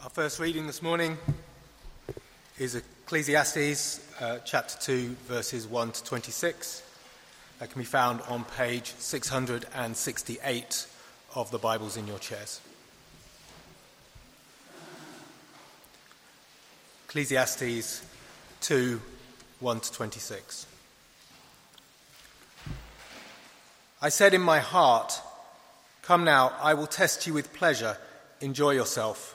Our first reading this morning is Ecclesiastes uh, chapter 2, verses 1 to 26. That can be found on page 668 of the Bibles in your chairs. Ecclesiastes 2, 1 to 26. I said in my heart, Come now, I will test you with pleasure, enjoy yourself.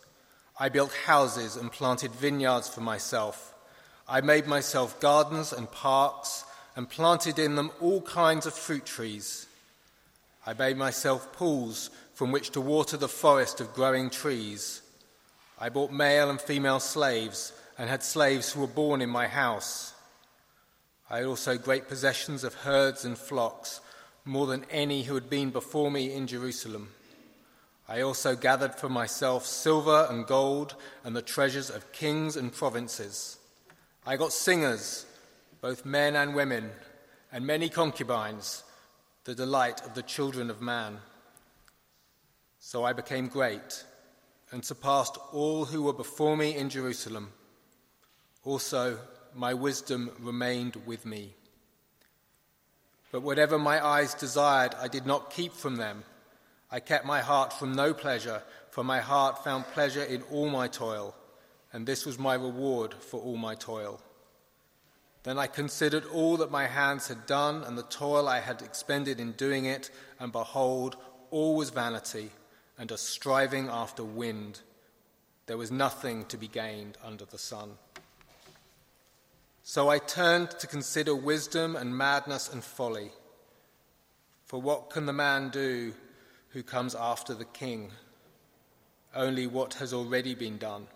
I built houses and planted vineyards for myself. I made myself gardens and parks and planted in them all kinds of fruit trees. I made myself pools from which to water the forest of growing trees. I bought male and female slaves and had slaves who were born in my house. I had also great possessions of herds and flocks, more than any who had been before me in Jerusalem. I also gathered for myself silver and gold and the treasures of kings and provinces. I got singers, both men and women, and many concubines, the delight of the children of man. So I became great and surpassed all who were before me in Jerusalem. Also, my wisdom remained with me. But whatever my eyes desired, I did not keep from them. I kept my heart from no pleasure, for my heart found pleasure in all my toil, and this was my reward for all my toil. Then I considered all that my hands had done and the toil I had expended in doing it, and behold, all was vanity and a striving after wind. There was nothing to be gained under the sun. So I turned to consider wisdom and madness and folly. For what can the man do who comes after the king? Only what has already been done.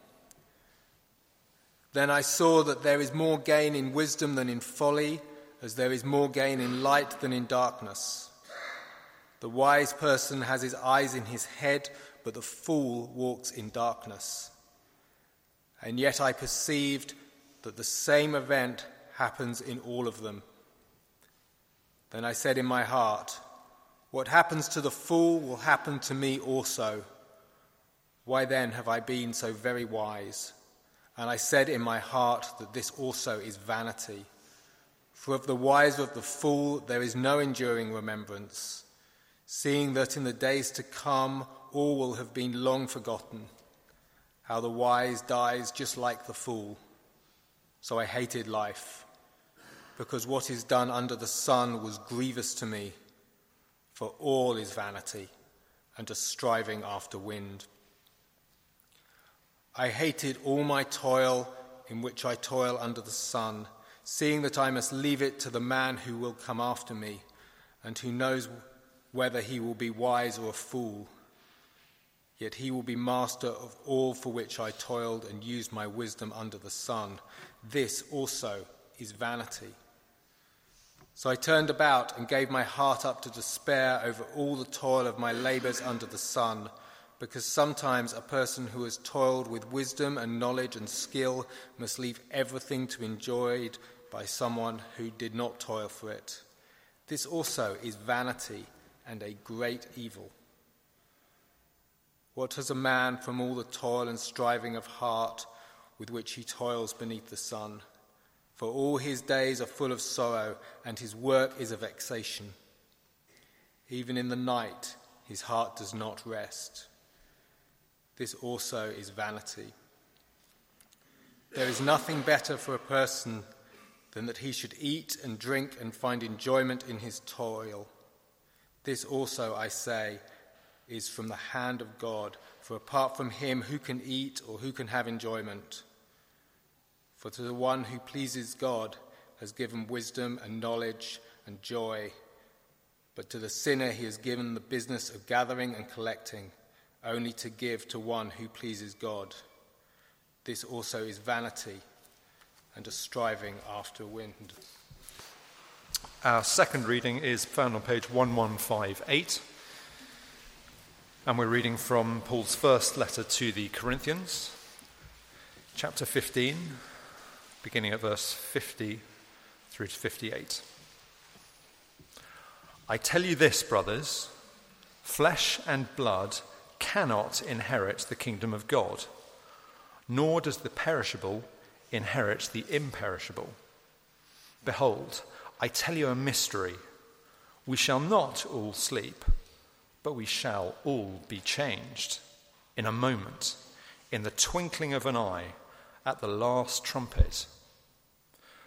Then I saw that there is more gain in wisdom than in folly, as there is more gain in light than in darkness. The wise person has his eyes in his head, but the fool walks in darkness. And yet I perceived that the same event happens in all of them. Then I said in my heart, What happens to the fool will happen to me also. Why then have I been so very wise? And I said in my heart that this also is vanity. For of the wise of the fool there is no enduring remembrance, seeing that in the days to come all will have been long forgotten. How the wise dies just like the fool. So I hated life, because what is done under the sun was grievous to me, for all is vanity and a striving after wind. I hated all my toil in which I toil under the sun, seeing that I must leave it to the man who will come after me, and who knows whether he will be wise or a fool. Yet he will be master of all for which I toiled and used my wisdom under the sun. This also is vanity. So I turned about and gave my heart up to despair over all the toil of my labors under the sun, because sometimes a person who has toiled with wisdom and knowledge and skill must leave everything to be enjoyed by someone who did not toil for it. This also is vanity and a great evil. What has a man from all the toil and striving of heart with which he toils beneath the sun? For all his days are full of sorrow, and his work is a vexation. Even in the night, his heart does not rest. This also is vanity. There is nothing better for a person than that he should eat and drink and find enjoyment in his toil. This also, I say, is from the hand of God, for apart from him, who can eat or who can have enjoyment? For to the one who pleases God has given wisdom and knowledge and joy, but to the sinner he has given the business of gathering and collecting, only to give to one who pleases God. this also is vanity and a striving after wind. Our second reading is found on page 1158, and we're reading from Paul's first letter to the Corinthians, chapter 15, beginning at verse 50 through to 58. I tell you this, brothers flesh and blood cannot inherit the kingdom of God, nor does the perishable inherit the imperishable. Behold, I tell you a mystery. We shall not all sleep, but we shall all be changed in a moment, in the twinkling of an eye, at the last trumpet.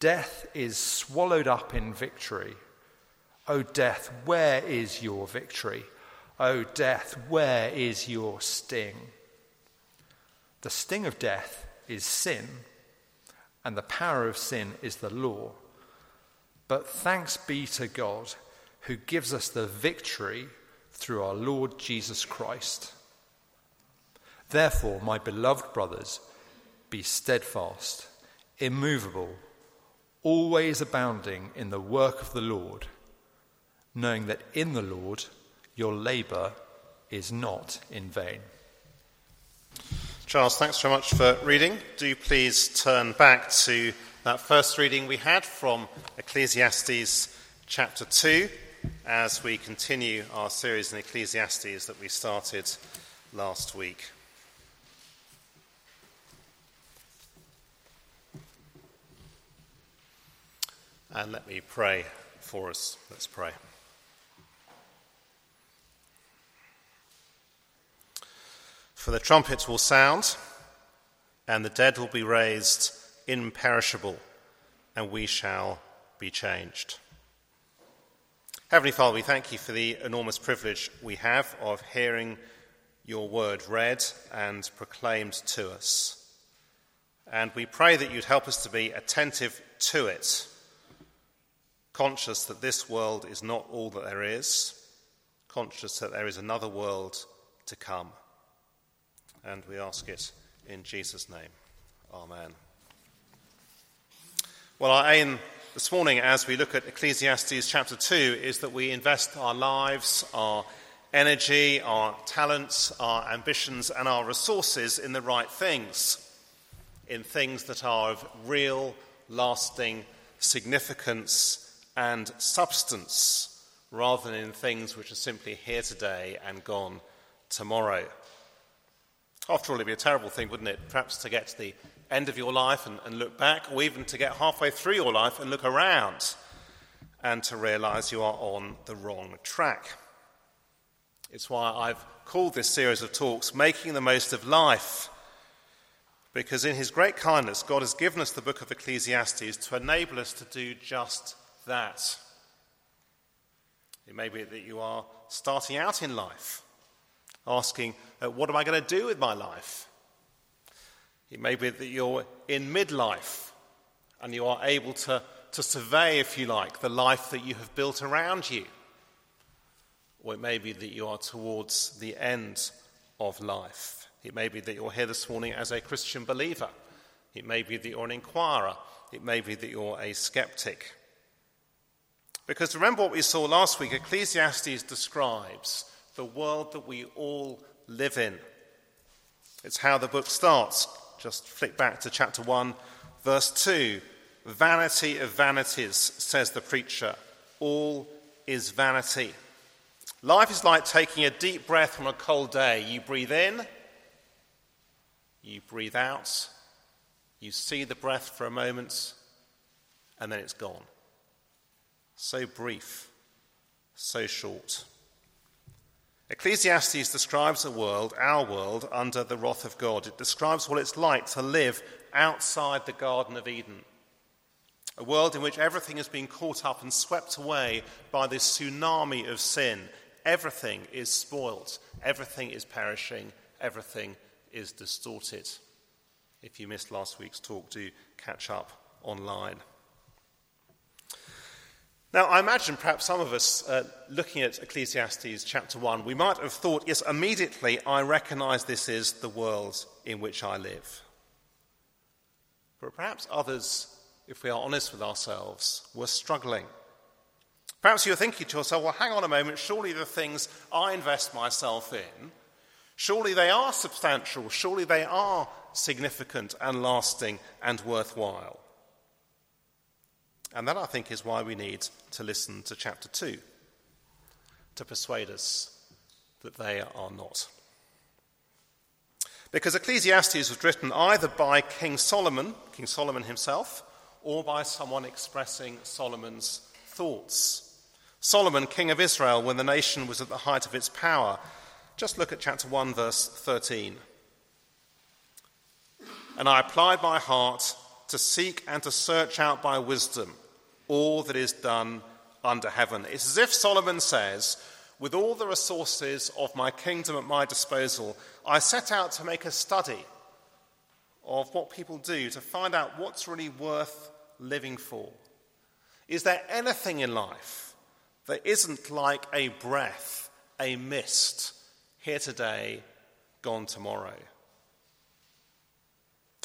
Death is swallowed up in victory. O death, where is your victory? O death, where is your sting? The sting of death is sin, and the power of sin is the law. But thanks be to God who gives us the victory through our Lord Jesus Christ. Therefore, my beloved brothers, be steadfast, immovable, always abounding in the work of the Lord, knowing that in the Lord your labour is not in vain. Charles, thanks very much for reading. Do please turn back to that first reading we had from Ecclesiastes chapter 2 as we continue our series in Ecclesiastes that we started last week. And let me pray for us. Let's pray. For the trumpet will sound, and the dead will be raised imperishable, and we shall be changed. Heavenly Father, we thank you for the enormous privilege we have of hearing your word read and proclaimed to us. And we pray that you'd help us to be attentive to it, conscious that this world is not all that there is, conscious that there is another world to come. And we ask it in Jesus' name. Amen. Well, our aim this morning, as we look at Ecclesiastes chapter 2, is that we invest our lives, our energy, our talents, our ambitions, and our resources in the right things, in things that are of real, lasting significance and substance, rather than in things which are simply here today and gone tomorrow. After all, it'd be a terrible thing, wouldn't it? Perhaps to get to the end of your life and, and look back, or even to get halfway through your life and look around and to realize you are on the wrong track. It's why I've called this series of talks Making the Most of Life. Because in His great kindness, God has given us the book of Ecclesiastes to enable us to do just that. It may be that you are starting out in life asking, uh, What am I going to do with my life? It may be that you're in midlife and you are able to, to survey, if you like, the life that you have built around you. Or it may be that you are towards the end of life. It may be that you're here this morning as a Christian believer. It may be that you're an inquirer. It may be that you're a skeptic. Because remember what we saw last week Ecclesiastes describes the world that we all live in. It's how the book starts. Just flick back to chapter 1, verse 2. Vanity of vanities, says the preacher. All is vanity. Life is like taking a deep breath on a cold day. You breathe in, you breathe out, you see the breath for a moment, and then it's gone. So brief, so short. Ecclesiastes describes a world, our world, under the wrath of God. It describes what it's like to live outside the Garden of Eden. A world in which everything has been caught up and swept away by this tsunami of sin. Everything is spoilt, everything is perishing, everything is distorted. If you missed last week's talk, do catch up online. Now, I imagine perhaps some of us, uh, looking at Ecclesiastes chapter 1, we might have thought, yes, immediately I recognize this is the world in which I live. But perhaps others, if we are honest with ourselves, were struggling. Perhaps you're thinking to yourself, well, hang on a moment, surely the things I invest myself in, surely they are substantial, surely they are significant and lasting and worthwhile. And that, I think, is why we need to listen to chapter 2 to persuade us that they are not. Because Ecclesiastes was written either by King Solomon, King Solomon himself, or by someone expressing Solomon's thoughts. Solomon, king of Israel, when the nation was at the height of its power. Just look at chapter 1, verse 13. And I applied my heart to seek and to search out by wisdom all that is done under heaven. It's as if Solomon says, with all the resources of my kingdom at my disposal, I set out to make a study of what people do to find out what's really worth living for. Is there anything in life that isn't like a breath, a mist, here today, gone tomorrow?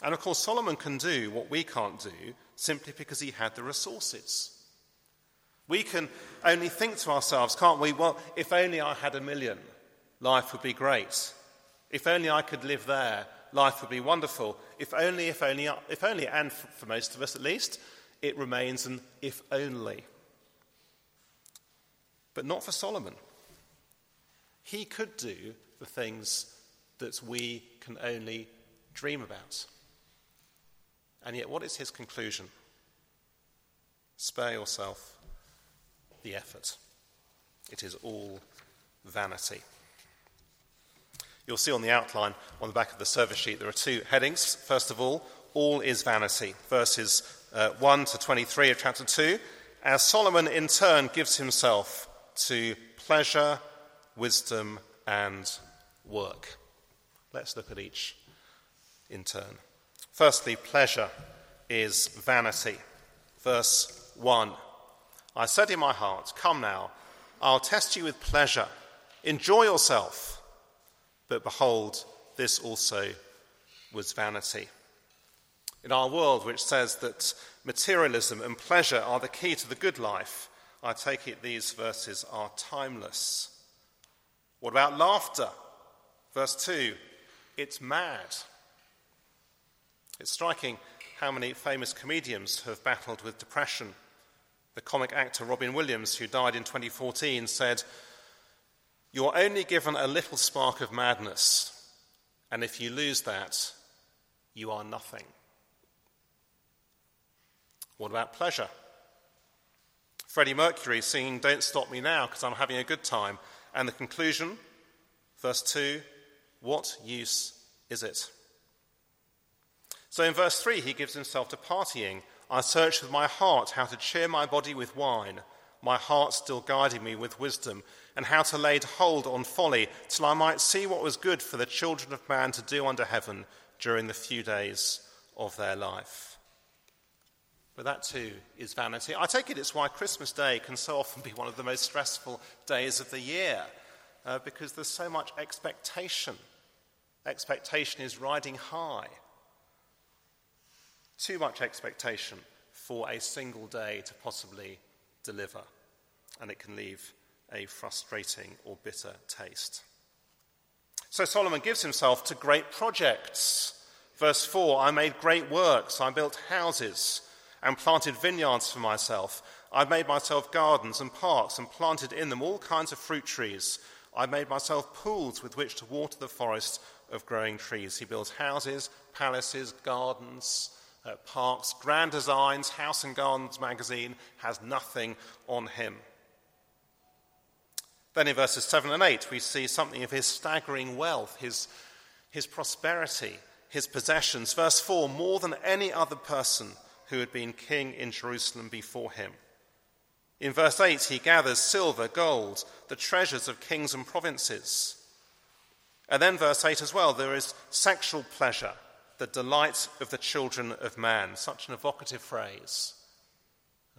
And of course, Solomon can do what we can't do simply because he had the resources. We can only think to ourselves, can't we? Well, if only I had a million, life would be great. If only I could live there, life would be wonderful. If only, if only, if only, and for most of us at least, it remains an if only. But not for Solomon. He could do the things that we can only dream about. And yet, what is his conclusion? Spare yourself the effort. It is all vanity. You'll see on the outline on the back of the service sheet there are two headings. First of all, all is vanity, verses uh, 1 to 23 of chapter 2, as Solomon in turn gives himself to pleasure, wisdom, and work. Let's look at each in turn. Firstly, pleasure is vanity. Verse 1 I said in my heart, Come now, I'll test you with pleasure. Enjoy yourself. But behold, this also was vanity. In our world, which says that materialism and pleasure are the key to the good life, I take it these verses are timeless. What about laughter? Verse 2 It's mad. It's striking how many famous comedians have battled with depression. The comic actor Robin Williams, who died in 2014, said, You're only given a little spark of madness, and if you lose that, you are nothing. What about pleasure? Freddie Mercury singing Don't Stop Me Now because I'm having a good time. And the conclusion, verse 2 What use is it? So in verse 3, he gives himself to partying. I searched with my heart how to cheer my body with wine, my heart still guiding me with wisdom, and how to lay hold on folly, till I might see what was good for the children of man to do under heaven during the few days of their life. But that too is vanity. I take it it's why Christmas Day can so often be one of the most stressful days of the year, uh, because there's so much expectation. Expectation is riding high. Too much expectation for a single day to possibly deliver, and it can leave a frustrating or bitter taste. So Solomon gives himself to great projects. Verse 4 I made great works, I built houses and planted vineyards for myself. I made myself gardens and parks and planted in them all kinds of fruit trees. I made myself pools with which to water the forest of growing trees. He builds houses, palaces, gardens, uh, parks, grand designs, House and Gardens magazine has nothing on him. Then in verses 7 and 8, we see something of his staggering wealth, his, his prosperity, his possessions. Verse 4 more than any other person who had been king in Jerusalem before him. In verse 8, he gathers silver, gold, the treasures of kings and provinces. And then, verse 8 as well, there is sexual pleasure, the delight of the children of man. Such an evocative phrase.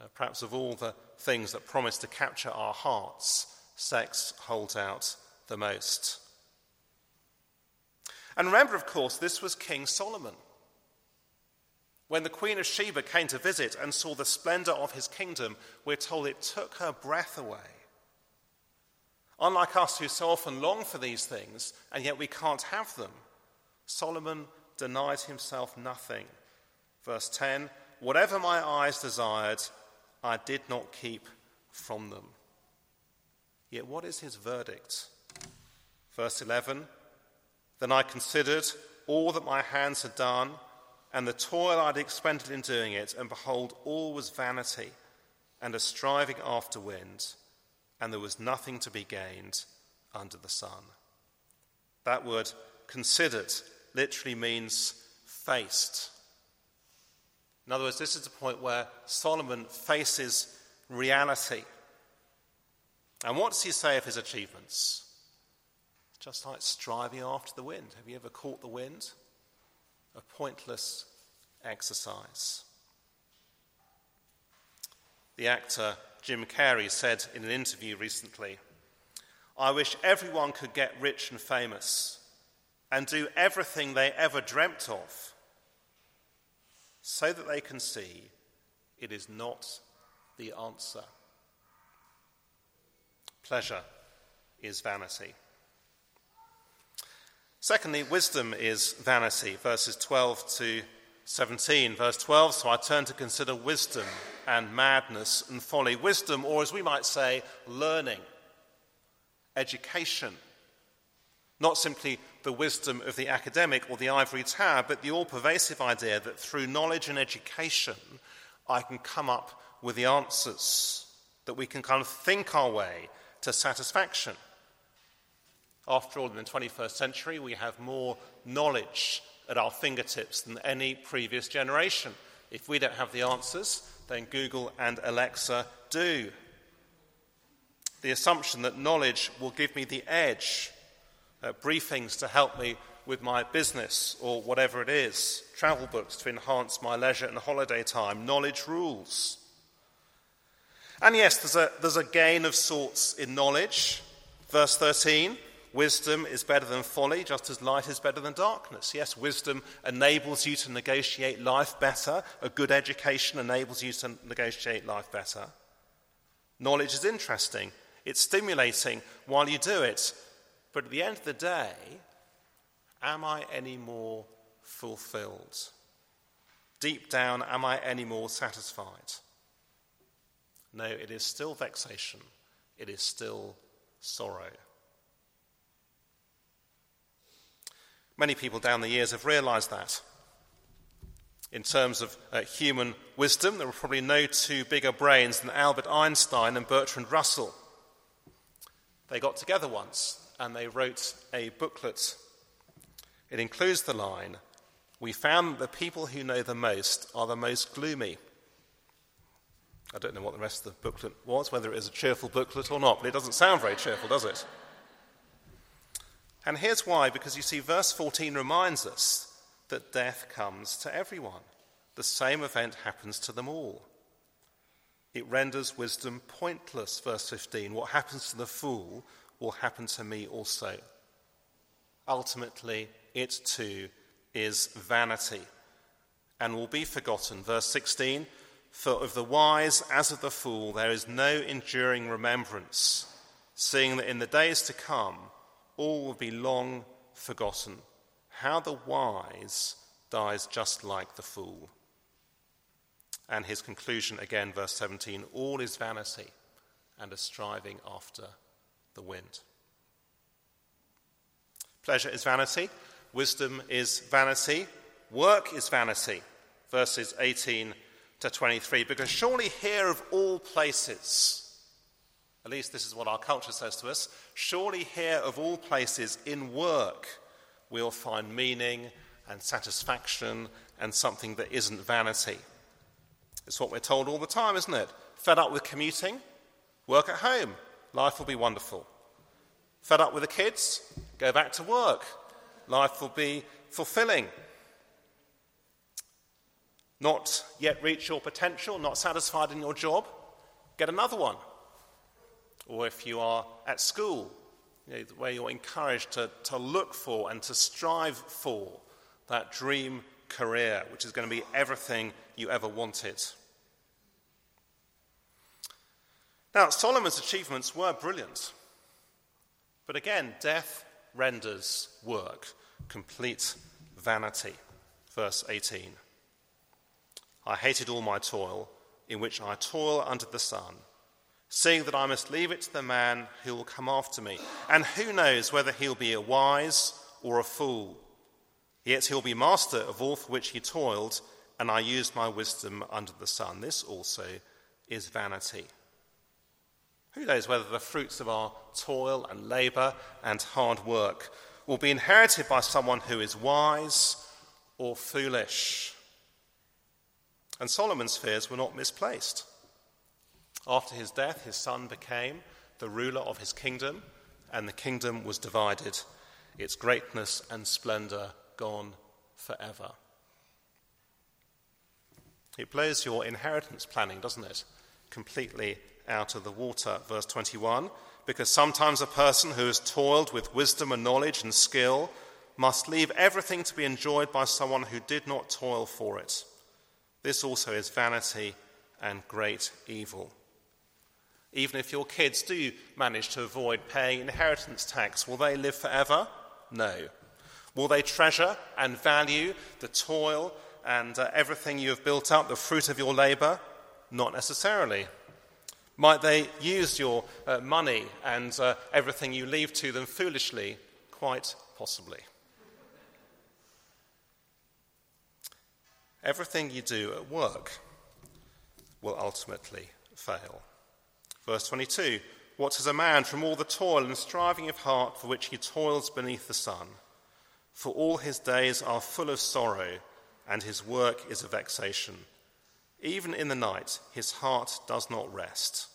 Uh, perhaps of all the things that promise to capture our hearts, sex holds out the most. And remember, of course, this was King Solomon. When the Queen of Sheba came to visit and saw the splendor of his kingdom, we're told it took her breath away. Unlike us who so often long for these things, and yet we can't have them, Solomon denied himself nothing. Verse 10 Whatever my eyes desired, I did not keep from them. Yet what is his verdict? Verse 11 Then I considered all that my hands had done and the toil I'd expended in doing it, and behold, all was vanity and a striving after wind, and there was nothing to be gained under the sun. That word considered literally means faced. In other words, this is the point where Solomon faces reality. And what does he say of his achievements? Just like striving after the wind. Have you ever caught the wind? A pointless exercise. The actor Jim Carrey said in an interview recently I wish everyone could get rich and famous and do everything they ever dreamt of so that they can see it is not the answer. Pleasure is vanity. Secondly, wisdom is vanity, verses 12 to 17. Verse 12 So I turn to consider wisdom and madness and folly. Wisdom, or as we might say, learning, education. Not simply the wisdom of the academic or the ivory tower, but the all pervasive idea that through knowledge and education, I can come up with the answers, that we can kind of think our way to satisfaction. After all, in the 21st century, we have more knowledge at our fingertips than any previous generation. If we don't have the answers, then Google and Alexa do. The assumption that knowledge will give me the edge, uh, briefings to help me with my business or whatever it is, travel books to enhance my leisure and holiday time, knowledge rules. And yes, there's a, there's a gain of sorts in knowledge. Verse 13 Wisdom is better than folly, just as light is better than darkness. Yes, wisdom enables you to negotiate life better. A good education enables you to negotiate life better. Knowledge is interesting, it's stimulating while you do it. But at the end of the day, am I any more fulfilled? Deep down, am I any more satisfied? No, it is still vexation, it is still sorrow. Many people down the years have realized that. In terms of uh, human wisdom, there were probably no two bigger brains than Albert Einstein and Bertrand Russell. They got together once and they wrote a booklet. It includes the line We found that the people who know the most are the most gloomy. I don't know what the rest of the booklet was, whether it is a cheerful booklet or not, but it doesn't sound very cheerful, does it? And here's why because you see, verse 14 reminds us that death comes to everyone. The same event happens to them all. It renders wisdom pointless, verse 15. What happens to the fool will happen to me also. Ultimately, it too is vanity and will be forgotten. Verse 16 For of the wise as of the fool there is no enduring remembrance, seeing that in the days to come, all will be long forgotten. How the wise dies just like the fool. And his conclusion again, verse 17 all is vanity and a striving after the wind. Pleasure is vanity, wisdom is vanity, work is vanity, verses 18 to 23. Because surely here of all places, At least this is what our culture says to us. Surely here, of all places, in work, we'll find meaning and satisfaction and something that isn't vanity. It's what we're told all the time, isn't it? Fed up with commuting? Work at home. Life will be wonderful. Fed up with the kids? Go back to work. Life will be fulfilling. Not yet reach your potential, not satisfied in your job? Get another one. Or if you are at school, you know, where you're encouraged to, to look for and to strive for that dream career, which is going to be everything you ever wanted. Now, Solomon's achievements were brilliant. But again, death renders work complete vanity. Verse 18 I hated all my toil, in which I toil under the sun, seeing that I must leave it to the man who will come after me. And who knows whether he'll be a wise or a fool? Yet he'll be master of all for which he toiled, and I used my wisdom under the sun. This also is vanity. Who knows whether the fruits of our toil and labour and hard work will be inherited by someone who is wise or foolish? And Solomon's fears were not misplaced. After his death, his son became the ruler of his kingdom, and the kingdom was divided, its greatness and splendour gone forever. It blows your inheritance planning, doesn't it? Completely out of the water. Verse 21 Because sometimes a person who has toiled with wisdom and knowledge and skill must leave everything to be enjoyed by someone who did not toil for it. This also is vanity and great evil. Even if your kids do manage to avoid paying inheritance tax, will they live forever? No. Will they treasure and value the toil and uh, everything you have built up, the fruit of your labor? Not necessarily. Might they use your uh, money and uh, everything you leave to them foolishly? Quite possibly. Everything you do at work will ultimately fail. Verse 22 What has a man from all the toil and striving of heart for which he toils beneath the sun? For all his days are full of sorrow, and his work is a vexation. Even in the night, his heart does not rest.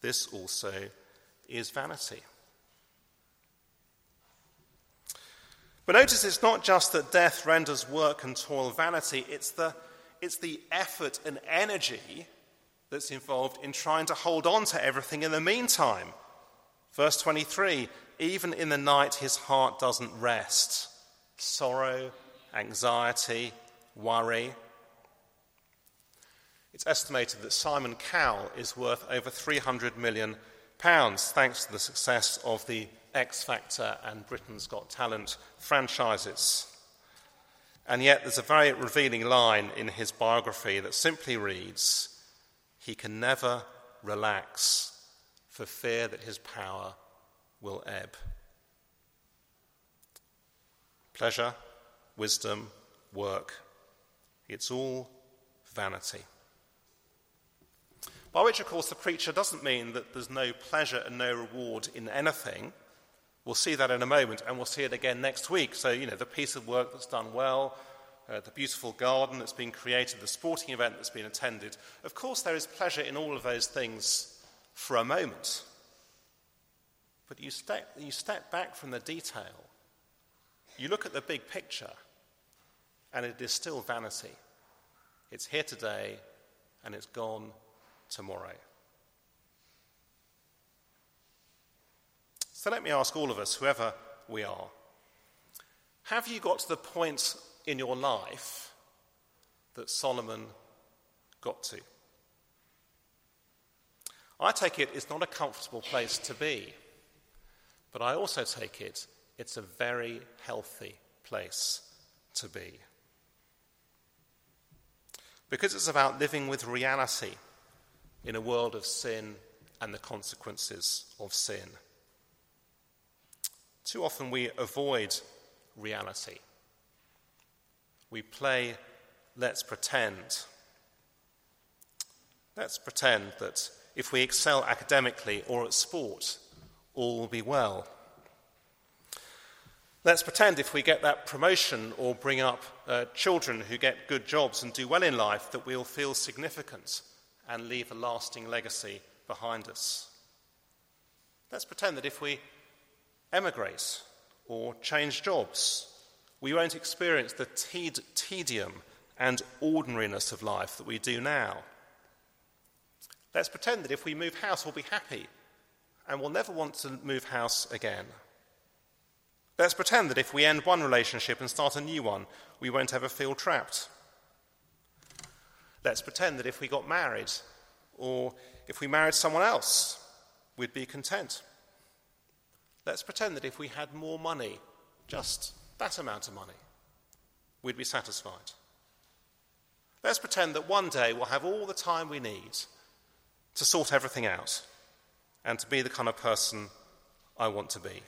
This also is vanity. But notice it's not just that death renders work and toil vanity, it's the, it's the effort and energy that's involved in trying to hold on to everything in the meantime. Verse 23 even in the night, his heart doesn't rest sorrow, anxiety, worry. It's estimated that Simon Cowell is worth over 300 million pounds thanks to the success of the X Factor and Britain's Got Talent franchises. And yet, there's a very revealing line in his biography that simply reads He can never relax for fear that his power will ebb pleasure, wisdom, work. It's all vanity. By which, of course, the preacher doesn't mean that there's no pleasure and no reward in anything. We'll see that in a moment, and we'll see it again next week. So, you know, the piece of work that's done well, uh, the beautiful garden that's been created, the sporting event that's been attended. Of course, there is pleasure in all of those things for a moment. But you step, you step back from the detail you look at the big picture, and it is still vanity. It's here today, and it's gone tomorrow. So let me ask all of us, whoever we are, have you got to the point in your life that Solomon got to? I take it it's not a comfortable place to be, but I also take it it's a very healthy place to be. Because it's about living with reality in a world of sin and the consequences of sin. Too often we avoid reality. We play let's pretend. Let's pretend that if we excel academically or at sport, all will be well. Let's pretend if we get that promotion or bring up uh, children who get good jobs and do well in life that we'll feel significant and leave a lasting legacy behind us. Let's pretend that if we emigrate or change jobs, we won't experience the tedium and ordinariness of life that we do now. Let's pretend that if we move house, we'll be happy and we'll never want to move house again. Let's pretend that if we end one relationship and start a new one, we won't ever feel trapped. Let's pretend that if we got married or if we married someone else, we'd be content. Let's pretend that if we had more money, just that amount of money, we'd be satisfied. Let's pretend that one day we'll have all the time we need to sort everything out and to be the kind of person I want to be.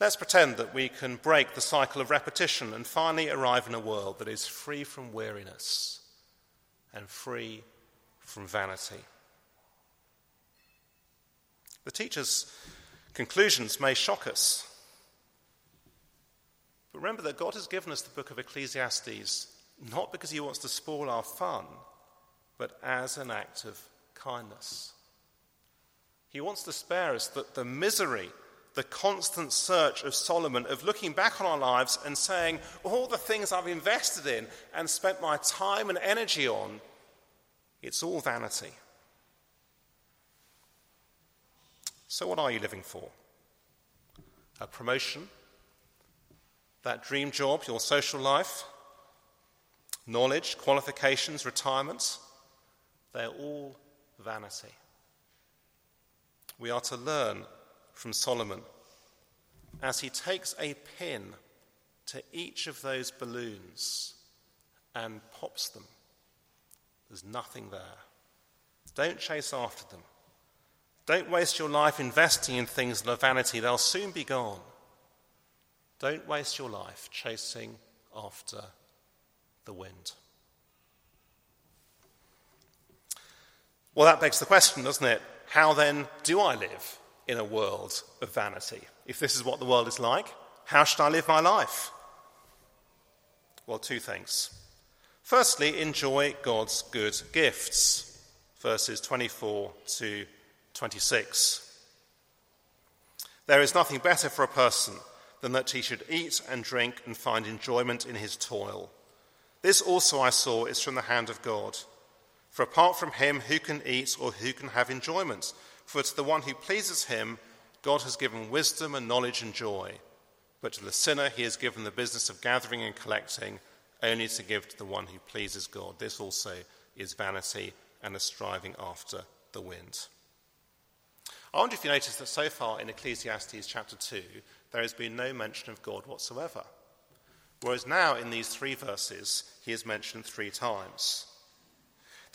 Let's pretend that we can break the cycle of repetition and finally arrive in a world that is free from weariness and free from vanity. The teacher's conclusions may shock us. But remember that God has given us the book of Ecclesiastes not because he wants to spoil our fun, but as an act of kindness. He wants to spare us the, the misery, the constant search of Solomon of looking back on our lives and saying, all the things I've invested in and spent my time and energy on, it's all vanity. So, what are you living for? A promotion? That dream job, your social life? Knowledge, qualifications, retirement? They're all vanity. We are to learn from Solomon as he takes a pin to each of those balloons and pops them. There's nothing there. Don't chase after them. Don't waste your life investing in things that are vanity, they'll soon be gone. Don't waste your life chasing after the wind. Well, that begs the question, doesn't it? How then do I live in a world of vanity? If this is what the world is like, how should I live my life? Well, two things. Firstly, enjoy God's good gifts, verses 24 to 26. There is nothing better for a person than that he should eat and drink and find enjoyment in his toil. This also I saw is from the hand of God. For apart from him, who can eat or who can have enjoyment? For to the one who pleases him, God has given wisdom and knowledge and joy. But to the sinner, he has given the business of gathering and collecting, only to give to the one who pleases God. This also is vanity and a striving after the wind. I wonder if you notice that so far in Ecclesiastes chapter 2, there has been no mention of God whatsoever. Whereas now in these three verses, he is mentioned three times.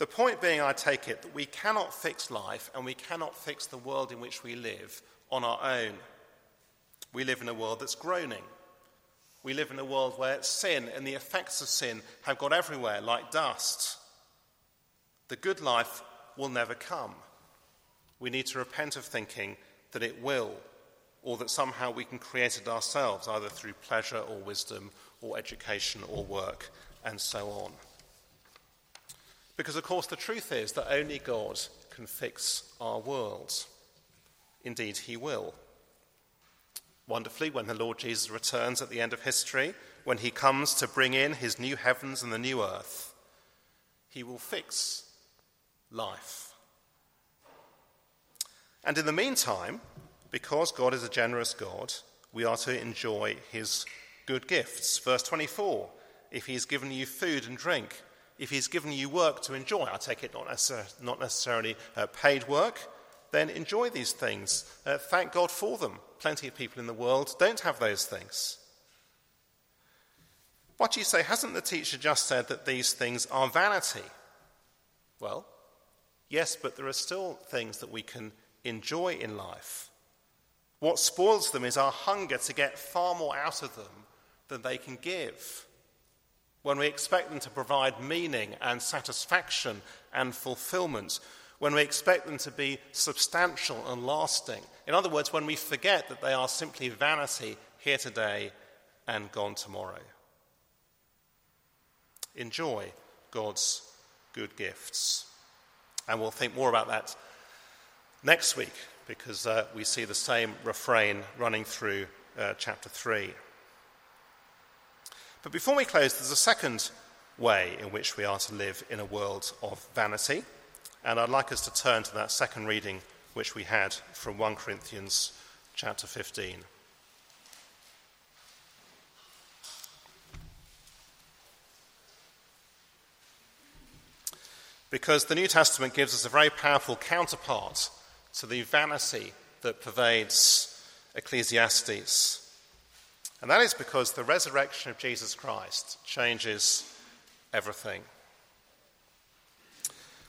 The point being, I take it, that we cannot fix life and we cannot fix the world in which we live on our own. We live in a world that's groaning. We live in a world where sin and the effects of sin have got everywhere like dust. The good life will never come we need to repent of thinking that it will, or that somehow we can create it ourselves, either through pleasure or wisdom or education or work, and so on. Because, of course, the truth is that only God can fix our world. Indeed, He will. Wonderfully, when the Lord Jesus returns at the end of history, when He comes to bring in His new heavens and the new earth, He will fix life and in the meantime, because God is a generous God, we are to enjoy his good gifts. Verse 24 if He has given you food and drink, if he's given you work to enjoy, I take it not, necessar- not necessarily uh, paid work, then enjoy these things. Uh, thank God for them. Plenty of people in the world don't have those things. What do you say? Hasn't the teacher just said that these things are vanity? Well, yes, but there are still things that we can enjoy in life. What spoils them is our hunger to get far more out of them than they can give. When we expect them to provide meaning and satisfaction and fulfillment, when we expect them to be substantial and lasting. In other words, when we forget that they are simply vanity here today and gone tomorrow. Enjoy God's good gifts. And we'll think more about that next week because uh, we see the same refrain running through uh, chapter 3. But before we close, there's a second way in which we are to live in a world of vanity. And I'd like us to turn to that second reading which we had from 1 Corinthians chapter 15. Because the New Testament gives us a very powerful counterpart to the vanity that pervades Ecclesiastes. And that is because the resurrection of Jesus Christ changes everything.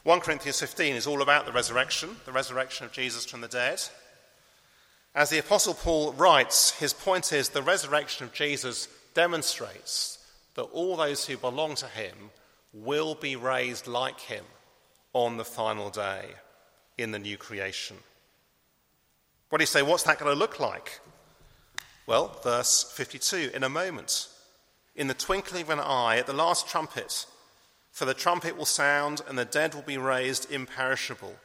1 Corinthians 15 is all about the resurrection, the resurrection of Jesus from the dead. As the Apostle Paul writes, his point is the resurrection of Jesus demonstrates that all those who belong to him will be raised like him on the final day in the new creation. What do you say? What's that going to look like? Well, verse 52 in a moment, in the twinkling of an eye, at the last trumpet, for the trumpet will sound, and the dead will be raised imperishable,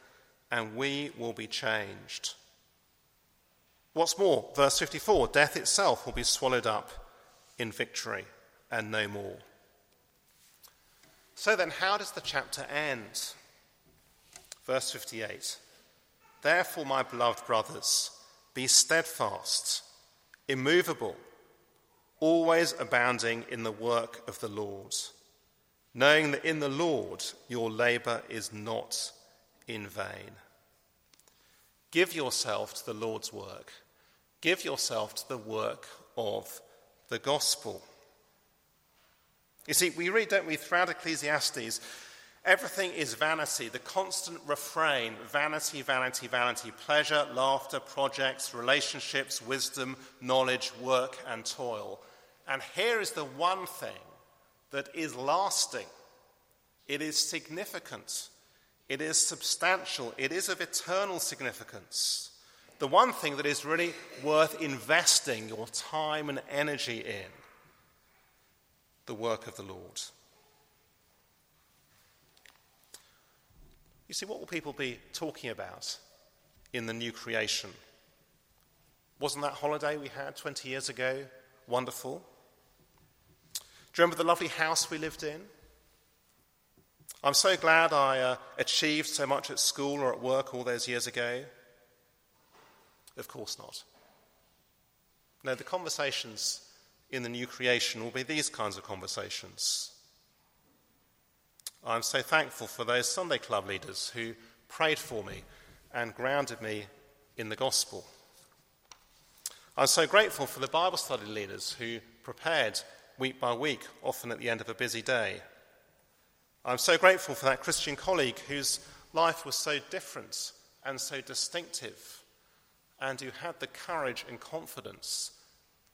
and we will be changed. What's more, verse 54 death itself will be swallowed up in victory and no more. So then, how does the chapter end? Verse 58 Therefore, my beloved brothers, be steadfast immovable, always abounding in the work of the Lord, knowing that in the Lord your labor is not in vain. Give yourself to the Lord's work. Give yourself to the work of the gospel. You see, we read, don't we, throughout Ecclesiastes, Everything is vanity, the constant refrain vanity, vanity, vanity, pleasure, laughter, projects, relationships, wisdom, knowledge, work, and toil. And here is the one thing that is lasting it is significant, it is substantial, it is of eternal significance. The one thing that is really worth investing your time and energy in the work of the Lord. You see, what will people be talking about in the new creation? Wasn't that holiday we had 20 years ago wonderful? Do you remember the lovely house we lived in? I'm so glad I uh, achieved so much at school or at work all those years ago. Of course not. No, the conversations in the new creation will be these kinds of conversations. I'm so thankful for those Sunday club leaders who prayed for me and grounded me in the gospel. I'm so grateful for the Bible study leaders who prepared week by week, often at the end of a busy day. I'm so grateful for that Christian colleague whose life was so different and so distinctive, and who had the courage and confidence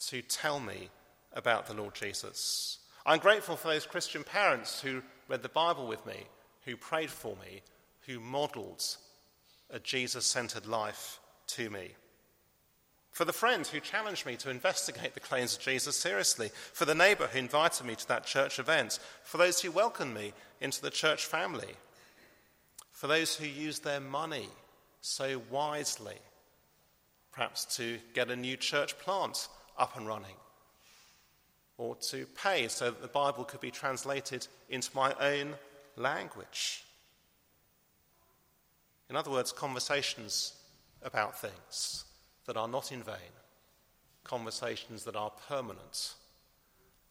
to tell me about the Lord Jesus. I'm grateful for those Christian parents who read the Bible with me, who prayed for me, who modeled a Jesus centered life to me. For the friend who challenged me to investigate the claims of Jesus seriously. For the neighbor who invited me to that church event. For those who welcomed me into the church family. For those who used their money so wisely, perhaps to get a new church plant up and running or to pay so that the Bible could be translated into my own language. In other words, conversations about things that are not in vain, conversations that are permanent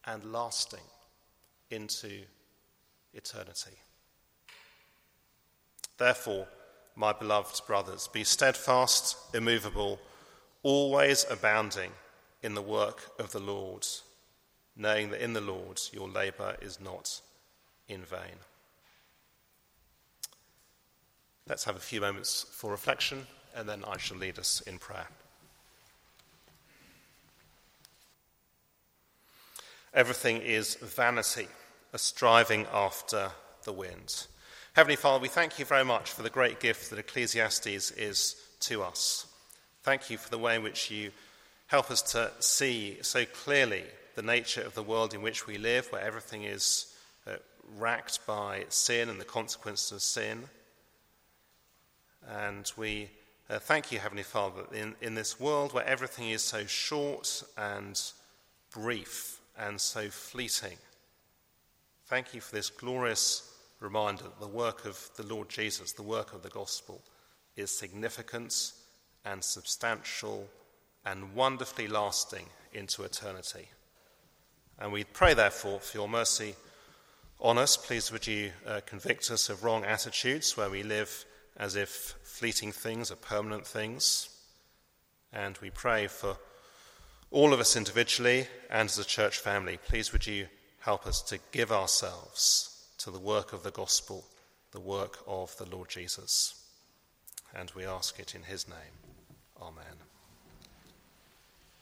and lasting into eternity. Therefore, my beloved brothers, be steadfast, immovable, always abounding in the work of the Lord knowing that in the Lord your labour is not in vain. Let's have a few moments for reflection, and then I shall lead us in prayer. Everything is vanity, a striving after the wind. Heavenly Father, we thank you very much for the great gift that Ecclesiastes is to us. Thank you for the way in which you help us to see so clearly the nature of the world in which we live, where everything is uh, racked by sin and the consequences of sin. And we uh, thank you, Heavenly Father, in, in this world where everything is so short and brief and so fleeting. Thank you for this glorious reminder that the work of the Lord Jesus, the work of the gospel, is significant and substantial and wonderfully lasting into eternity. And we pray, therefore, for your mercy on us. Please would you uh, convict us of wrong attitudes where we live as if fleeting things are permanent things. And we pray for all of us individually and as a church family. Please would you help us to give ourselves to the work of the gospel, the work of the Lord Jesus. And we ask it in his name. Amen.